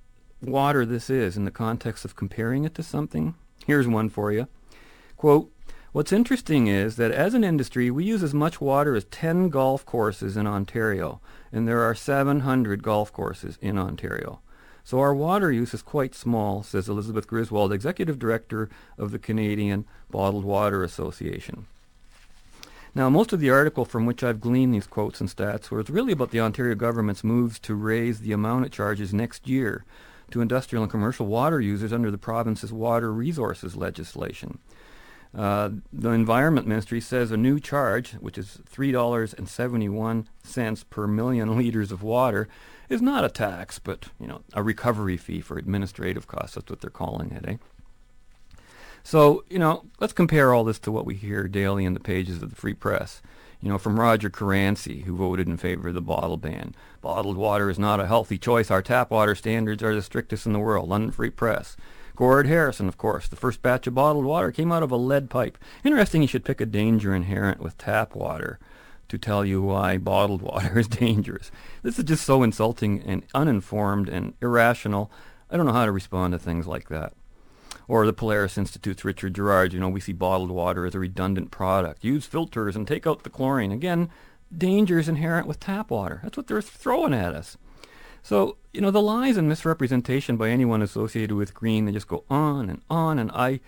water this is in the context of comparing it to something, here's one for you. Quote, What's interesting is that as an industry, we use as much water as 10 golf courses in Ontario, and there are 700 golf courses in Ontario. So our water use is quite small, says Elizabeth Griswold, Executive Director of the Canadian Bottled Water Association. Now, most of the article from which I've gleaned these quotes and stats was really about the Ontario government's moves to raise the amount it charges next year to industrial and commercial water users under the province's water resources legislation. Uh, the Environment Ministry says a new charge, which is $3.71 per million liters of water, is not a tax, but you know a recovery fee for administrative costs. That's what they're calling it, eh? So you know, let's compare all this to what we hear daily in the pages of the Free Press. You know, from Roger Caranci, who voted in favor of the bottle ban. Bottled water is not a healthy choice. Our tap water standards are the strictest in the world. London Free Press. Gord Harrison, of course. The first batch of bottled water came out of a lead pipe. Interesting you should pick a danger inherent with tap water to tell you why bottled water is dangerous. This is just so insulting and uninformed and irrational. I don't know how to respond to things like that. Or the Polaris Institute's Richard Girard, you know, we see bottled water as a redundant product. Use filters and take out the chlorine. Again, dangers inherent with tap water. That's what they're throwing at us. So, you know, the lies and misrepresentation by anyone associated with green, they just go on and on. And I,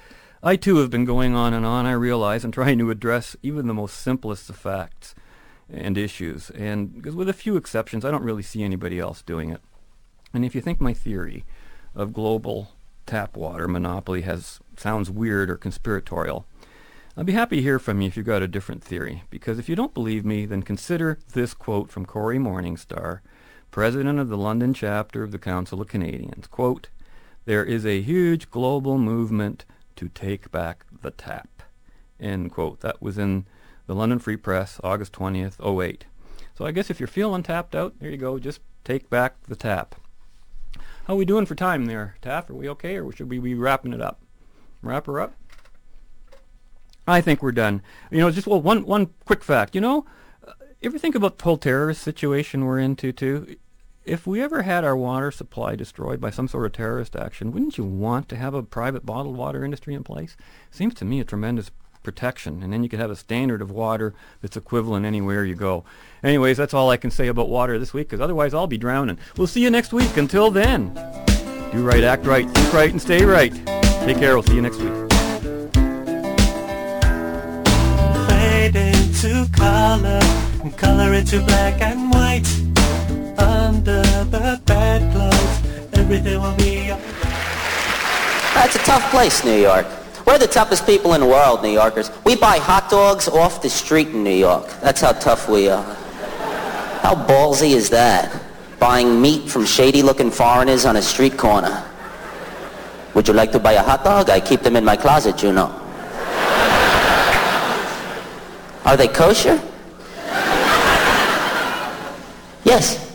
I too have been going on and on, I realize, and trying to address even the most simplest of facts and issues. And because with a few exceptions, I don't really see anybody else doing it. And if you think my theory of global tap water monopoly has sounds weird or conspiratorial, I'd be happy to hear from you if you've got a different theory. Because if you don't believe me, then consider this quote from Cory Morningstar, president of the London chapter of the Council of Canadians. Quote, there is a huge global movement to take back the tap. End quote. That was in the London Free Press, August 20th, 08. So I guess if you're feeling tapped out, there you go. Just take back the tap. How are we doing for time there, Taff? Are we okay, or should we be wrapping it up? Wrap her up? I think we're done. You know, just well, one one quick fact. You know, uh, ever think about the whole terrorist situation we're into too? If we ever had our water supply destroyed by some sort of terrorist action, wouldn't you want to have a private bottled water industry in place? Seems to me a tremendous protection. And then you could have a standard of water that's equivalent anywhere you go. Anyways, that's all I can say about water this week, because otherwise I'll be drowning. We'll see you next week. Until then, do right, act right, think right, and stay right. Take care. We'll see you next week. Fade into color and color into black and white. Under the bedclothes, everything will be. That's a tough place, New York. We're the toughest people in the world, New Yorkers. We buy hot dogs off the street in New York. That's how tough we are. How ballsy is that? Buying meat from shady-looking foreigners on a street corner. Would you like to buy a hot dog? I keep them in my closet, you know. Are they kosher? 10.